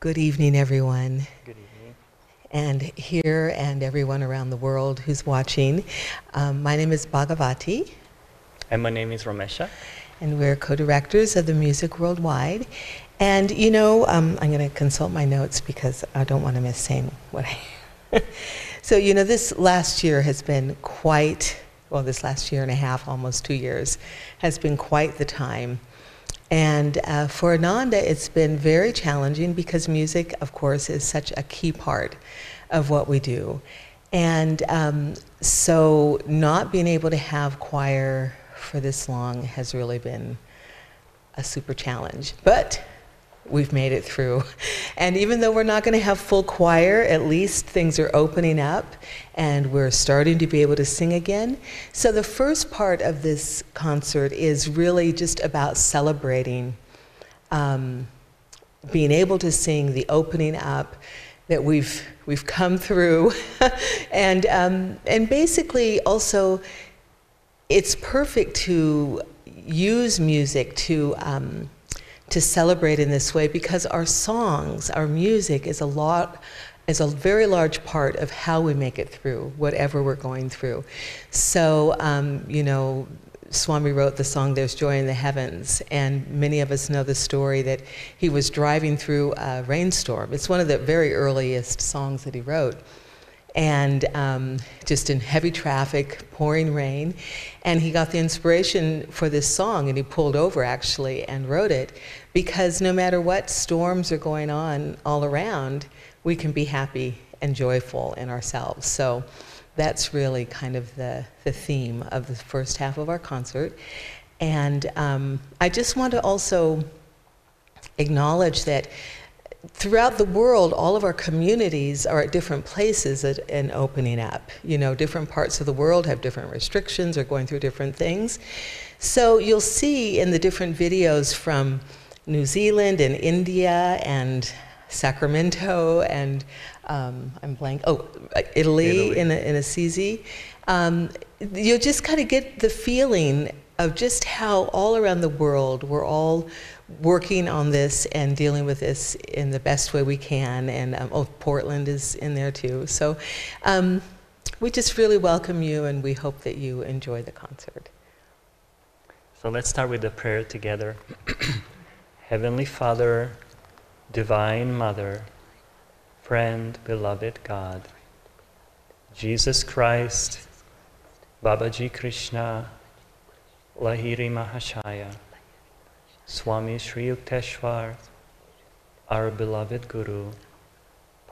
Good evening, everyone. Good evening. And here and everyone around the world who's watching. Um, my name is Bhagavati, And my name is Ramesha. and we're co directors of the Music Worldwide. And you know, um, I'm going to consult my notes because I don't want to miss saying what I. so, you know, this last year has been quite, well, this last year and a half, almost two years, has been quite the time. And uh, for Ananda, it's been very challenging because music, of course, is such a key part of what we do. And um, so, not being able to have choir for this long has really been a super challenge. But we've made it through. And even though we're not going to have full choir, at least things are opening up and we're starting to be able to sing again. So the first part of this concert is really just about celebrating um, being able to sing the opening up that we've we've come through, and um, and basically also it's perfect to use music to um, to celebrate in this way because our songs, our music is a lot is a very large part of how we make it through whatever we're going through. So um, you know. Swami wrote the song There's Joy in the Heavens, and many of us know the story that he was driving through a rainstorm. It's one of the very earliest songs that he wrote and um, just in heavy traffic, pouring rain. And he got the inspiration for this song, and he pulled over actually and wrote it because no matter what storms are going on all around, we can be happy and joyful in ourselves. So that's really kind of the, the theme of the first half of our concert. And um, I just want to also acknowledge that throughout the world, all of our communities are at different places in opening up. You know, different parts of the world have different restrictions or going through different things. So you'll see in the different videos from New Zealand and India and Sacramento and um, I'm blank. Oh, Italy, Italy. in in Assisi. Um, you'll just kind of get the feeling of just how all around the world we're all working on this and dealing with this in the best way we can. And um, oh, Portland is in there too. So um, we just really welcome you, and we hope that you enjoy the concert. So let's start with the prayer together. Heavenly Father, Divine Mother, Friend, Beloved God, Jesus Christ, Babaji Krishna, Lahiri Mahashaya, Swami Sri Yukteswar, our beloved Guru,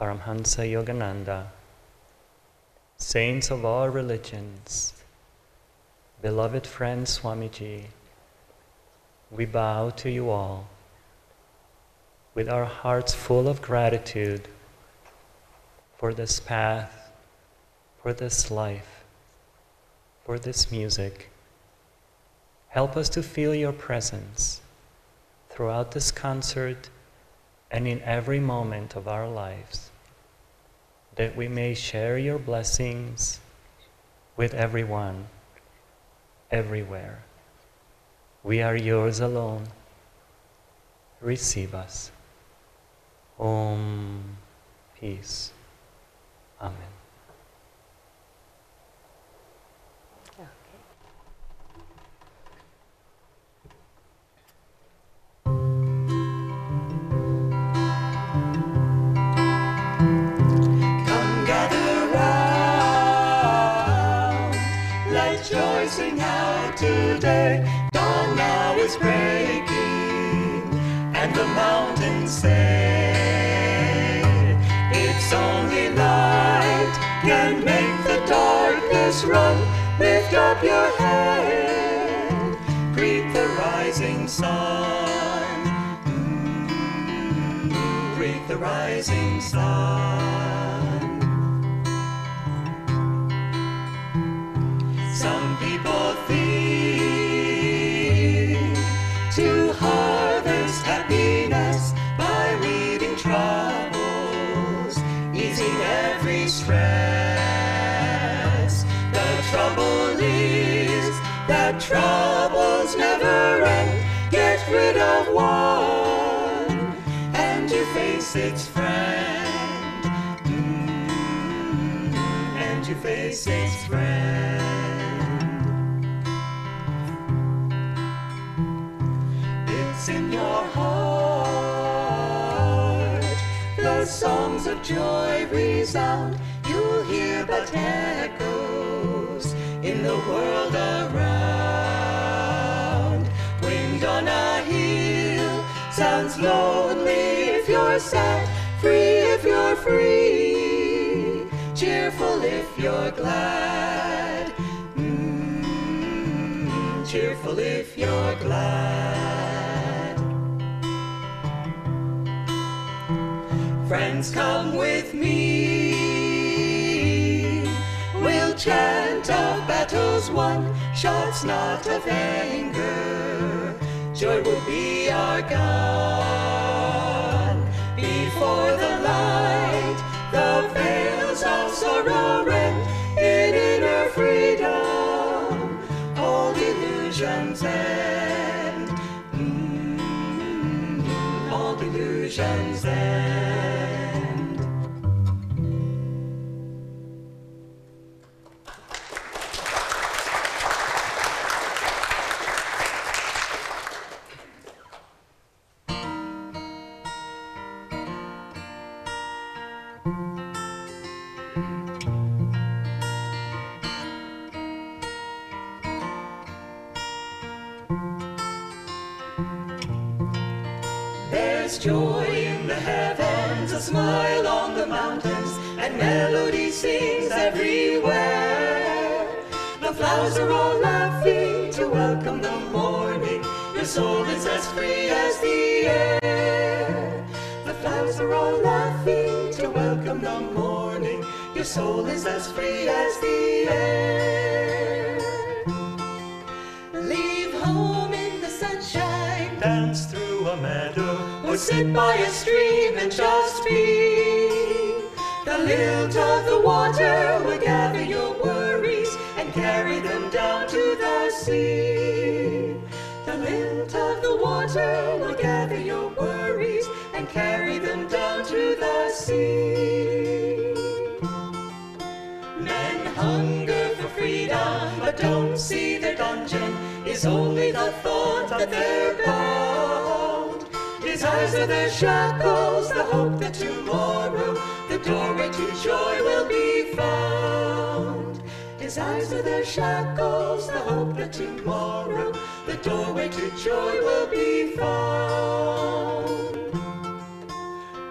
Paramhansa Yogananda, saints of all religions, beloved friend Swamiji, we bow to you all with our hearts full of gratitude for this path, for this life, for this music. Help us to feel your presence throughout this concert and in every moment of our lives, that we may share your blessings with everyone, everywhere. We are yours alone. Receive us. Om. Peace. Amen. Today. Dawn now is breaking, and the mountains say, darkness run. Lift up your head, greet the rising sun. Mm, Greet the rising sun. Never end. Get rid of one, and you face its friend. Mm, and you face its friend. It's in your heart. The songs of joy resound. You'll hear but echoes in the world around. Sounds lonely if you're sad, free if you're free, cheerful if you're glad. Mm, cheerful if you're glad. Friends, come with me. We'll chant of battles won, shots not of anger. Joy will be our gun. Before the light, the veils of sorrow rend in inner freedom. All illusions end. Mm, all illusions end. Melody sings everywhere. The flowers are all laughing to welcome the morning. Your soul is as free as the air. The flowers are all laughing to welcome the morning. Your soul is as free as the air. Leave home in the sunshine, dance through a meadow, or sit by a stream and just be. The lilt of the water will gather your worries and carry them down to the sea. The lilt of the water will gather your worries and carry them down to the sea. Men hunger for freedom, but don't see their dungeon is only the thought that they're bound. Desires are their shackles, the hope that tomorrow the doorway to joy will be found. Desires are their shackles, the hope that tomorrow the doorway to joy will be found.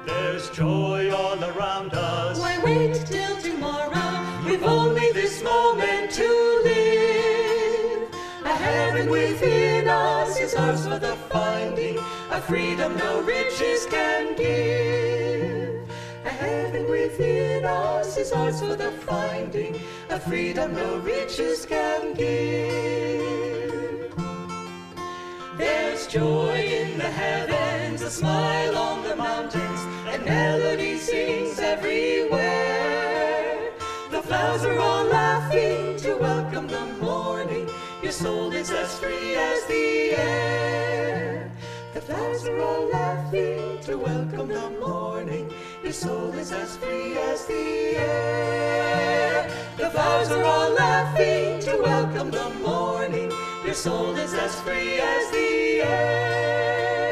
There's joy all around us. Why wait till tomorrow? We've only this moment to live. A heaven within us is ours for the finding, a freedom no riches can give. Within us is for the finding, of freedom no riches can give. There's joy in the heavens, a smile on the mountains, and melody sings everywhere. The flowers are all laughing to welcome the morning. Your soul is as free as the air. Flowers are all laughing to welcome the morning. Your soul is as free as the air. The flowers are all laughing to welcome the morning. Your soul is as free as the air.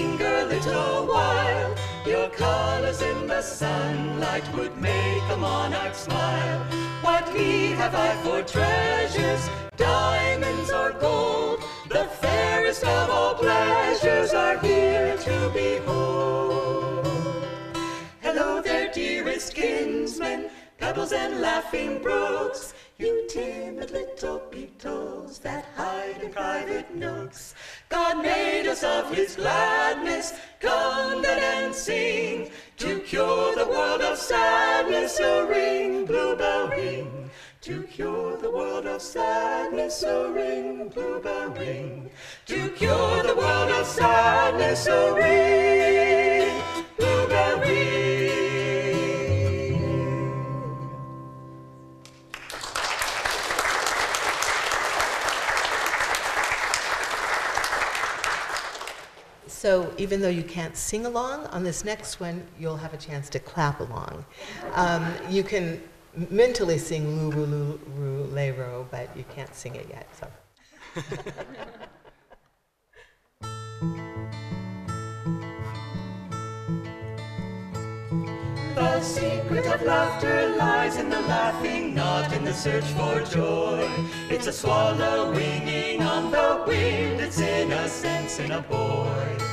Linger a little while. Your colors in the sunlight would make a monarch smile. What need have I for treasures, diamonds or gold? The fairest of all pleasures are here to behold. Hello there, dearest dearest kinsmen, pebbles and laughing brooks, you timid little beetles that hide in private nooks. God made us of his gladness, come then and sing, to cure the world of sadness, a ring, bluebell ring. To cure the world of sadness, a ring, bluebell ring. To cure the world of sadness, a ring, So even though you can't sing along, on this next one, you'll have a chance to clap along. Um, you can mentally sing Lu Ru Lu Lulu Lulu Lero, but you can't sing it yet. So. The secret of laughter lies in the laughing, not in the search for joy. It's a swallow winging on the wind, it's innocence in a boy.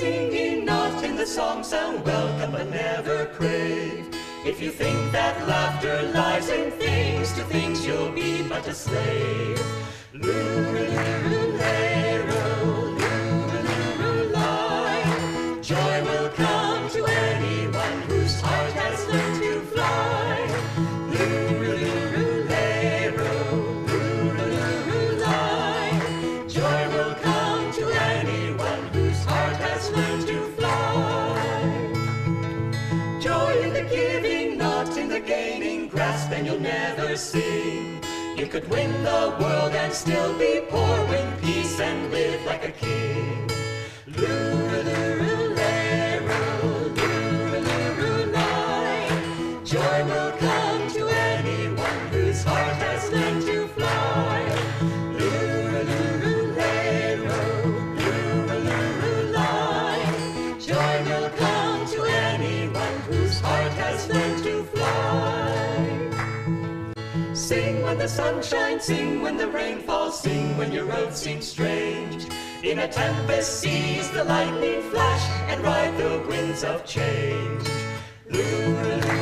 Singing, not in the song, sound welcome but never crave. If you think that laughter lies in things, to things you'll be but a slave. Loo-ra-loo-ra-lay-ro, could win the world and still be poor. Win peace and live like a king. Joy will come to anyone whose heart has learned to fly. Joy will come to anyone whose heart has learned Sing when the sun shines, sing when the rain falls, sing when your road seems strange. In a tempest, seize the lightning flash and ride the winds of change. Loo-ra-loo-ra-lay-ro,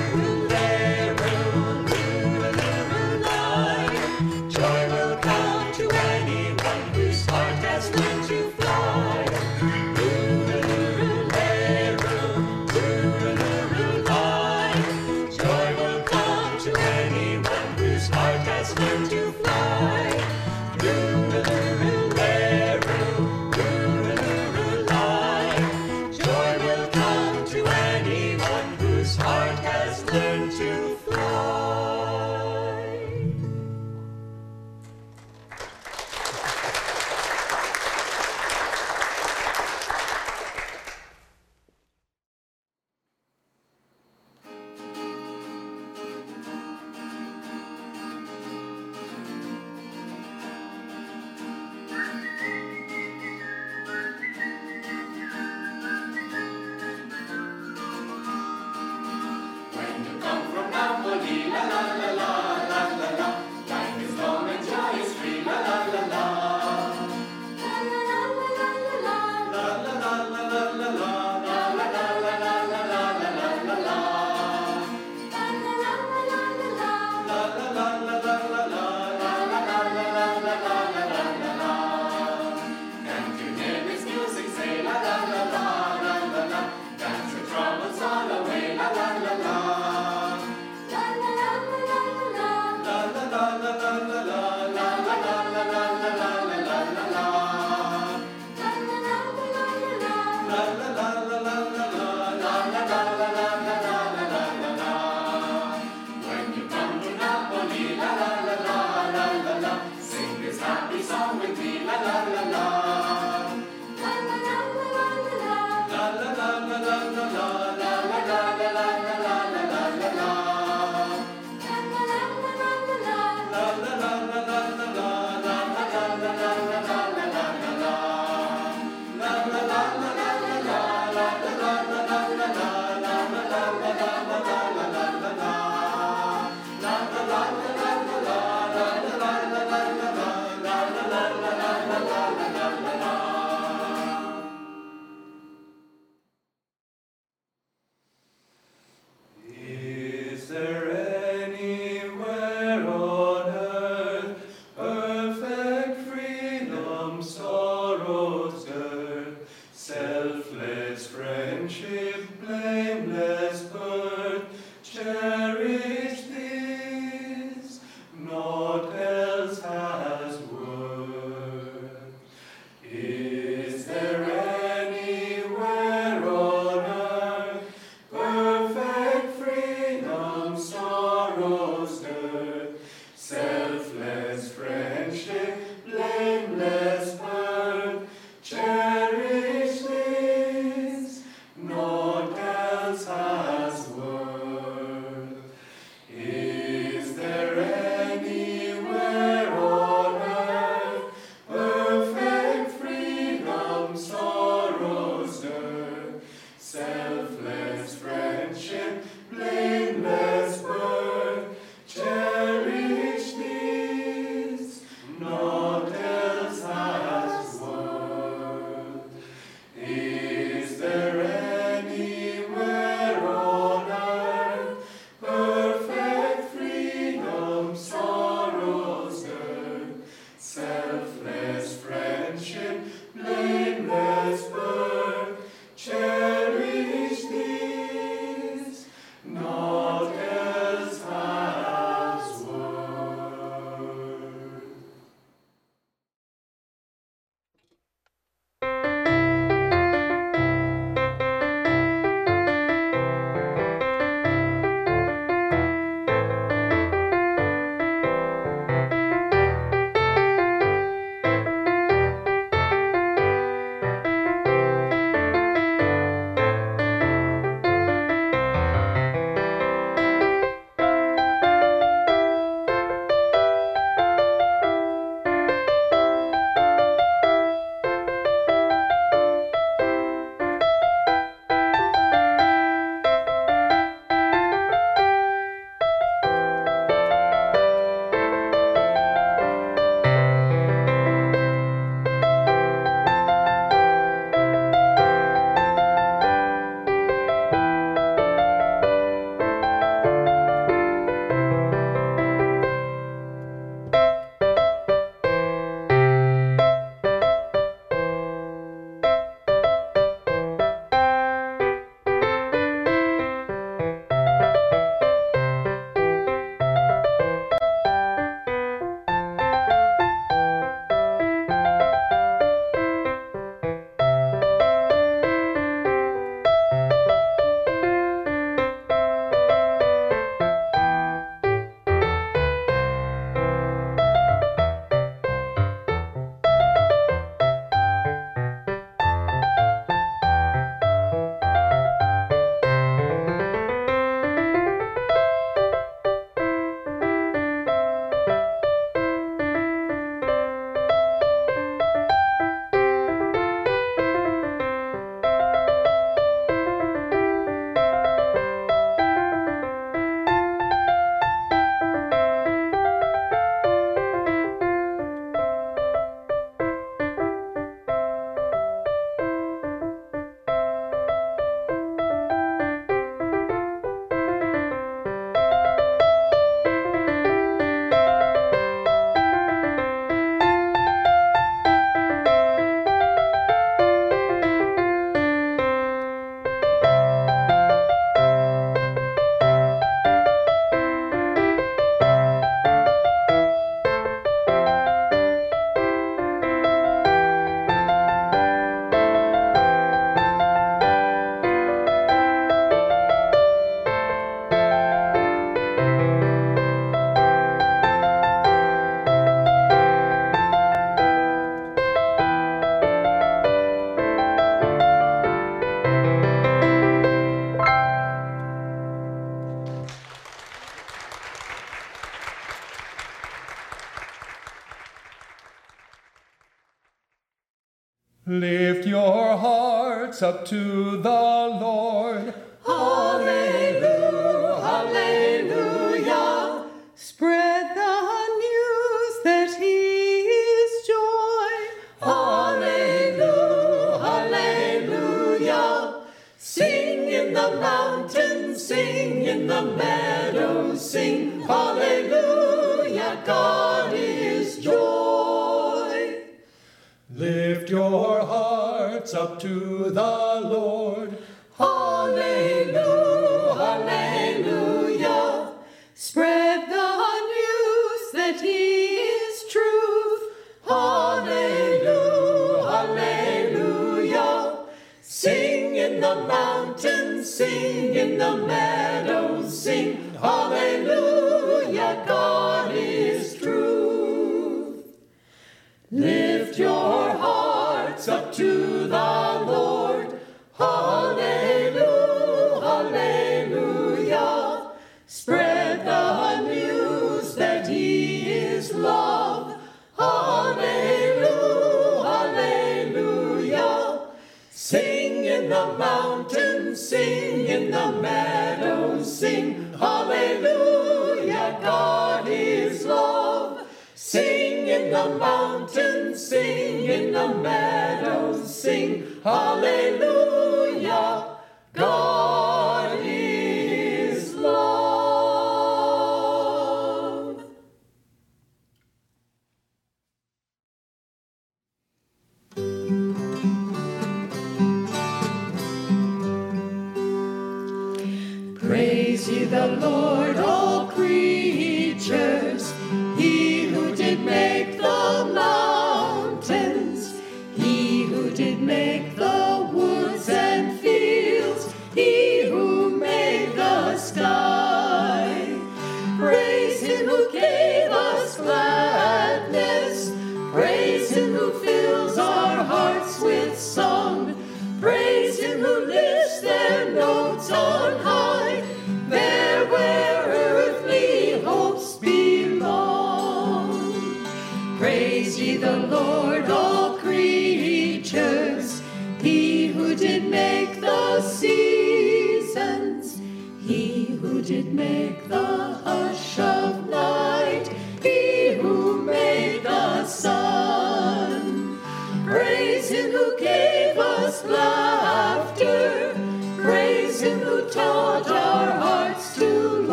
up to the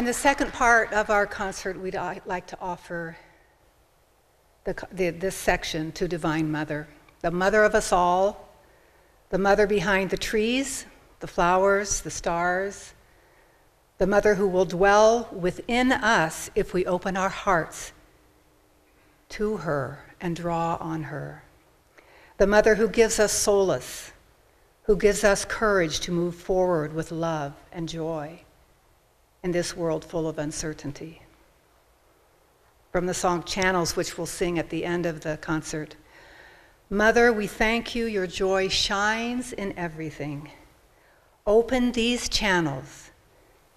in the second part of our concert, we'd uh, like to offer the, the, this section to Divine Mother, the mother of us all, the mother behind the trees, the flowers, the stars, the mother who will dwell within us if we open our hearts to her and draw on her, the mother who gives us solace, who gives us courage to move forward with love and joy in this world full of uncertainty. From the song Channels, which we'll sing at the end of the concert Mother, we thank you, your joy shines in everything. Open these channels,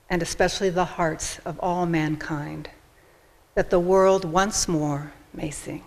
and especially the hearts of all mankind, that the world once more may sing.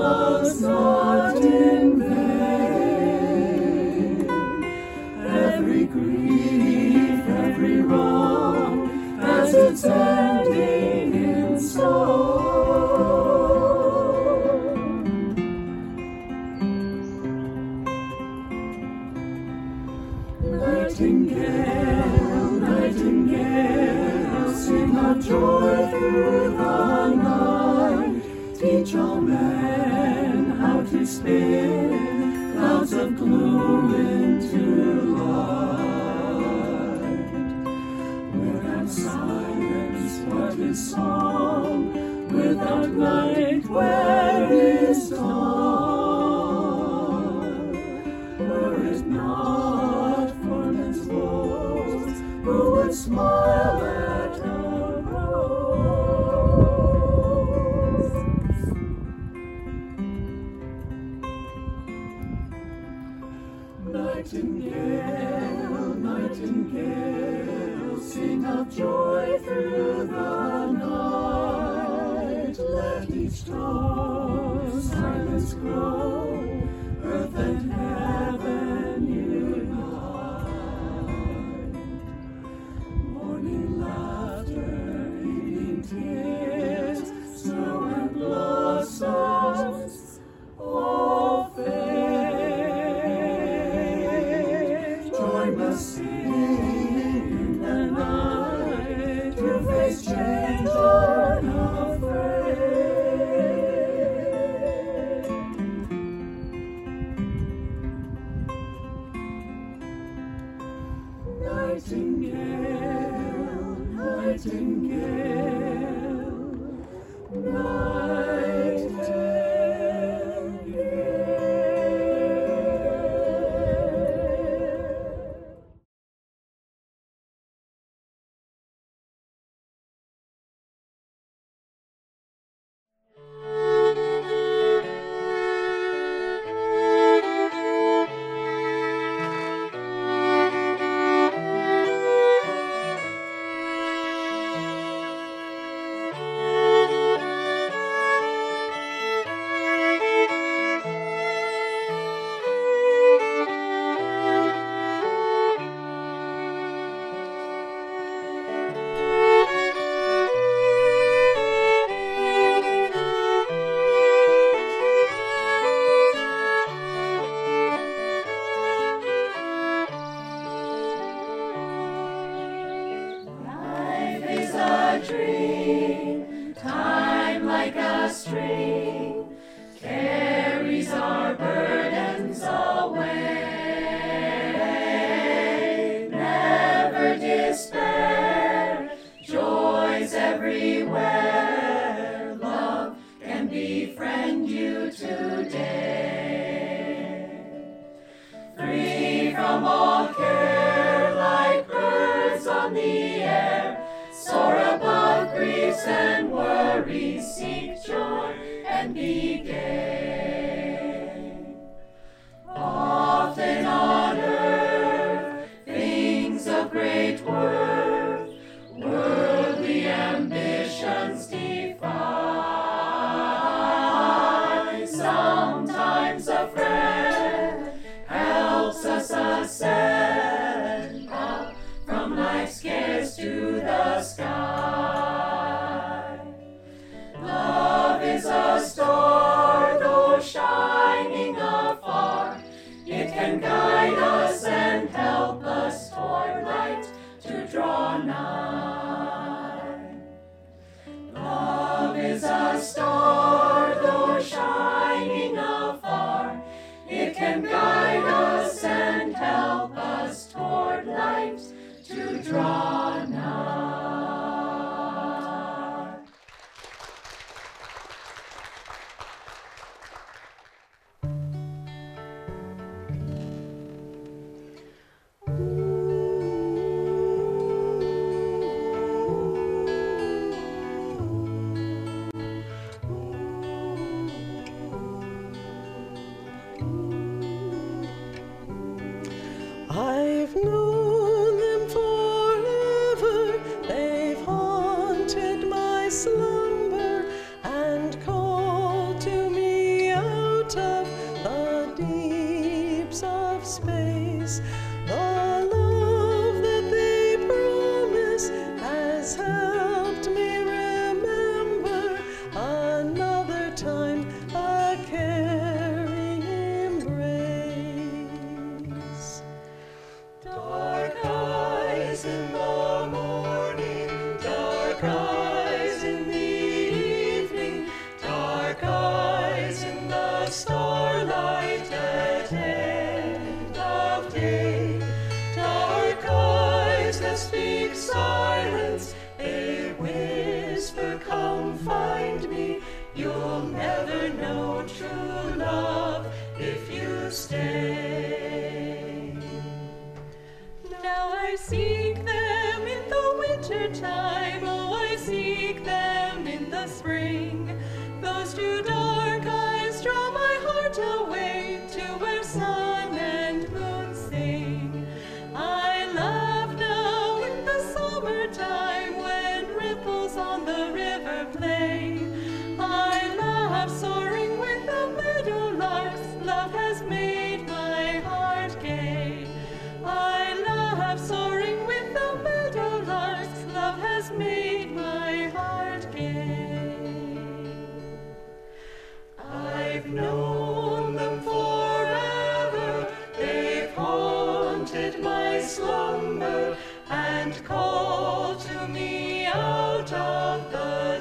Oh. Spirit, clouds of gloom into light. Without silence, what is song? Without night, where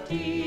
the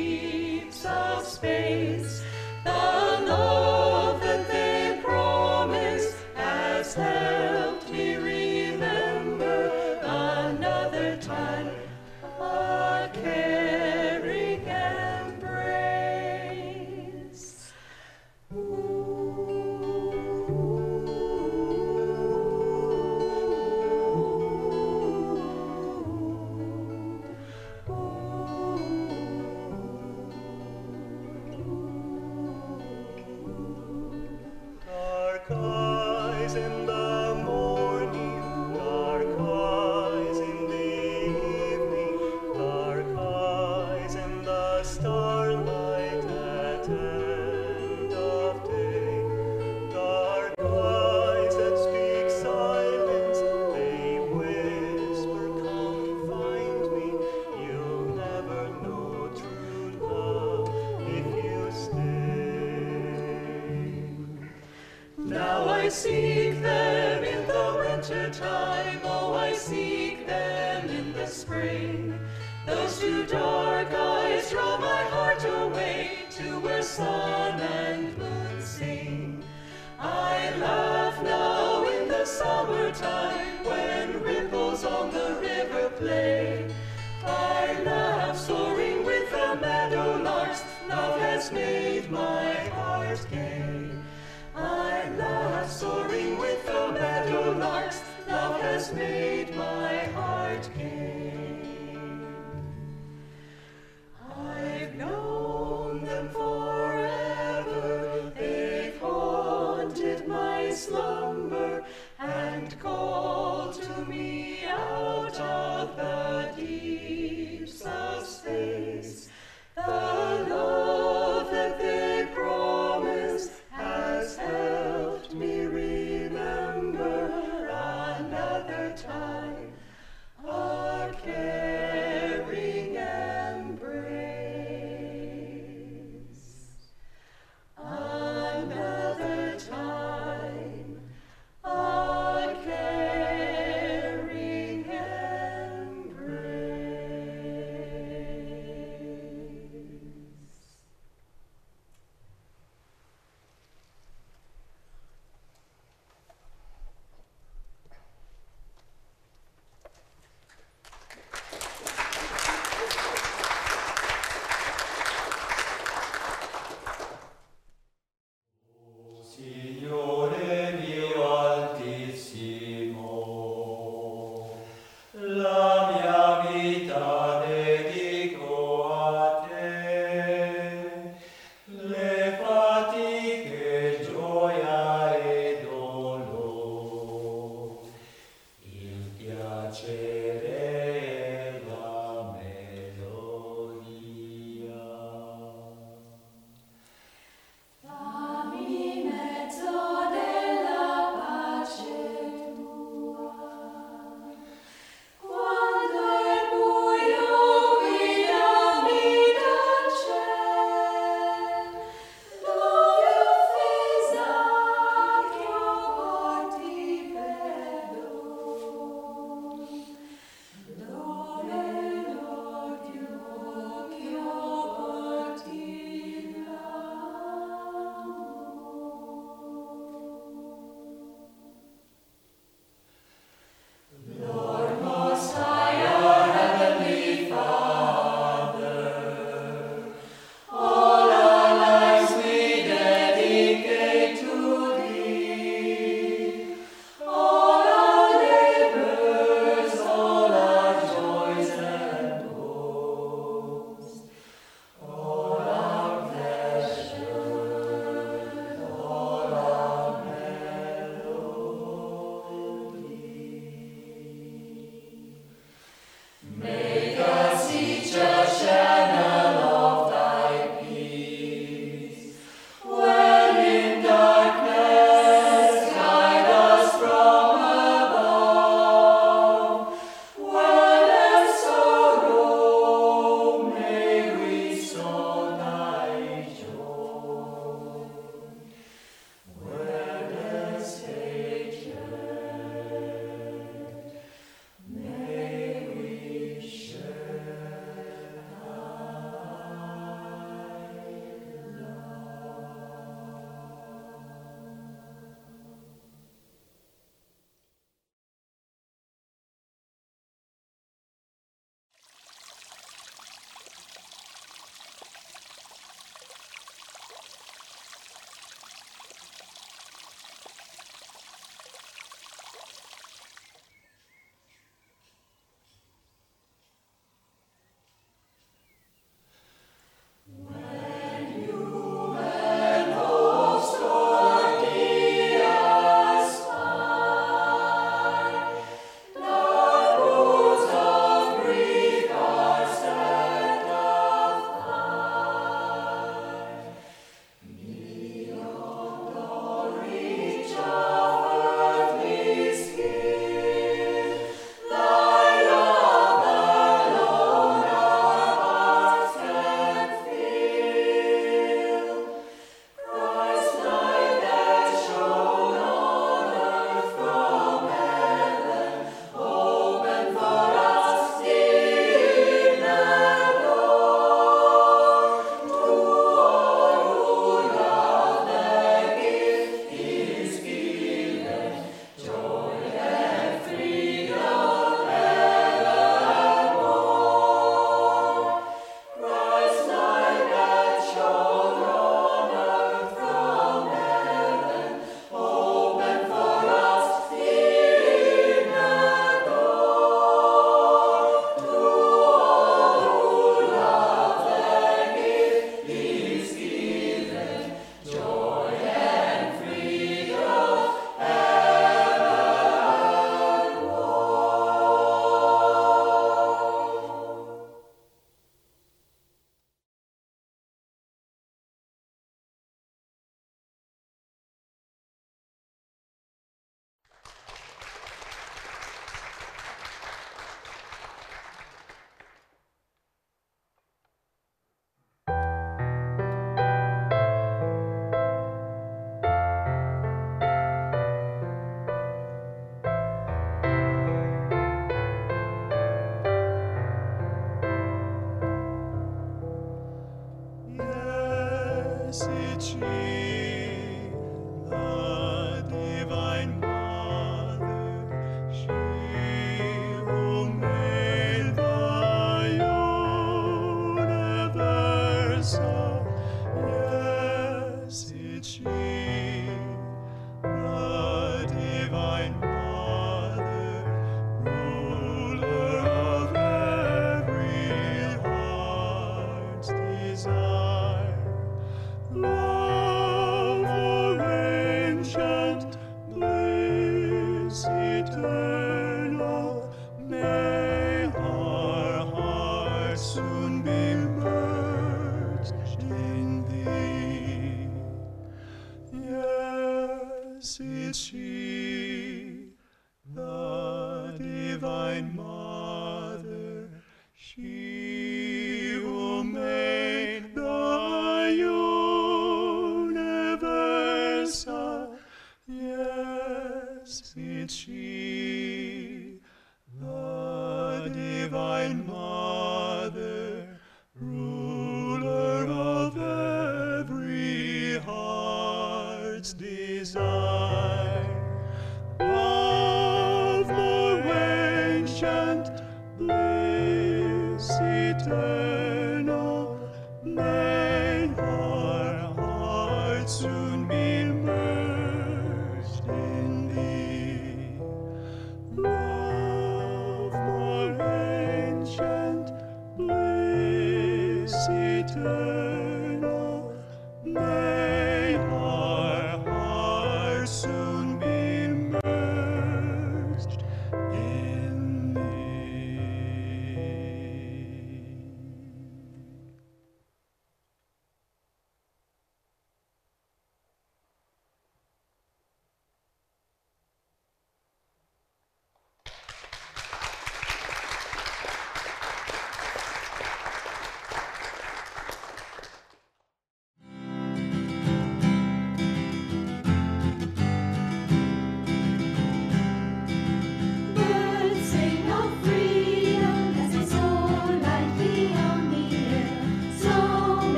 bliss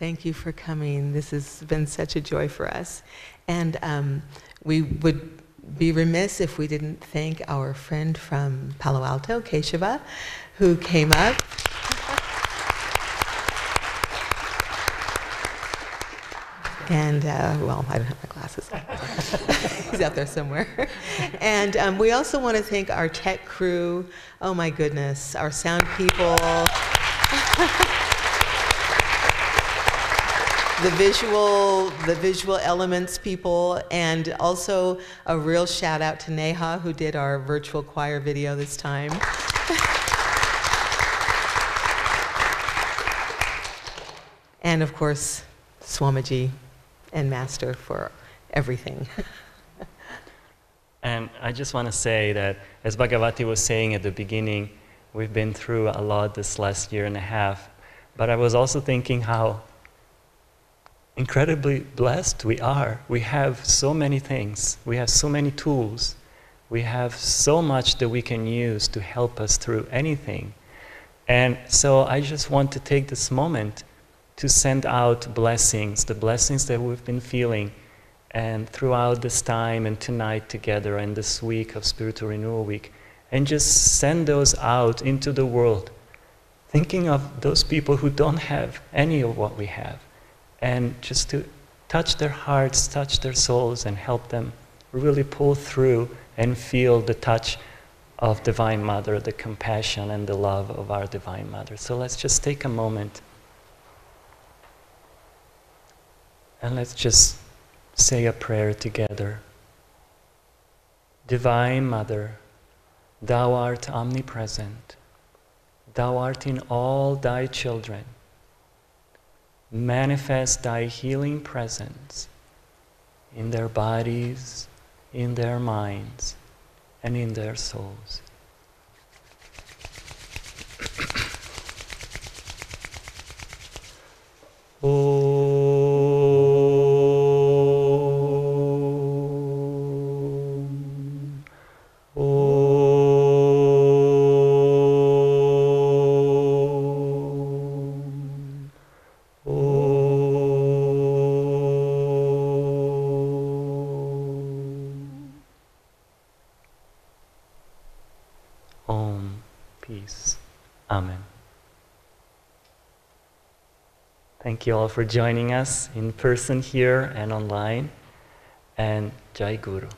thank you for coming. This has been such a joy for us. And um, we would be remiss if we didn't thank our friend from Palo Alto, Keshava, who came up. And, uh, well, I don't have my glasses. He's out there somewhere. And um, we also want to thank our tech crew. Oh, my goodness. Our sound people. the visual the visual elements people and also a real shout out to neha who did our virtual choir video this time and of course swamiji and master for everything And I just want to say that, as Bhagavati was saying at the beginning, we've been through a lot this last year and a half. But I was also thinking how incredibly blessed we are. We have so many things, we have so many tools, we have so much that we can use to help us through anything. And so I just want to take this moment to send out blessings, the blessings that we've been feeling and throughout this time and tonight together and this week of Spiritual Renewal Week, and just send those out into the world, thinking of those people who don't have any of what we have, and just to touch their hearts, touch their souls, and help them really pull through and feel the touch of Divine Mother, the compassion and the love of our Divine Mother. So let's just take a moment and let's just say a prayer together. Divine Mother, Thou art omnipresent. Thou art in all Thy children. Manifest Thy healing presence in their bodies, in their minds, and in their souls. You all for joining us in person here and online. And Jai Guru.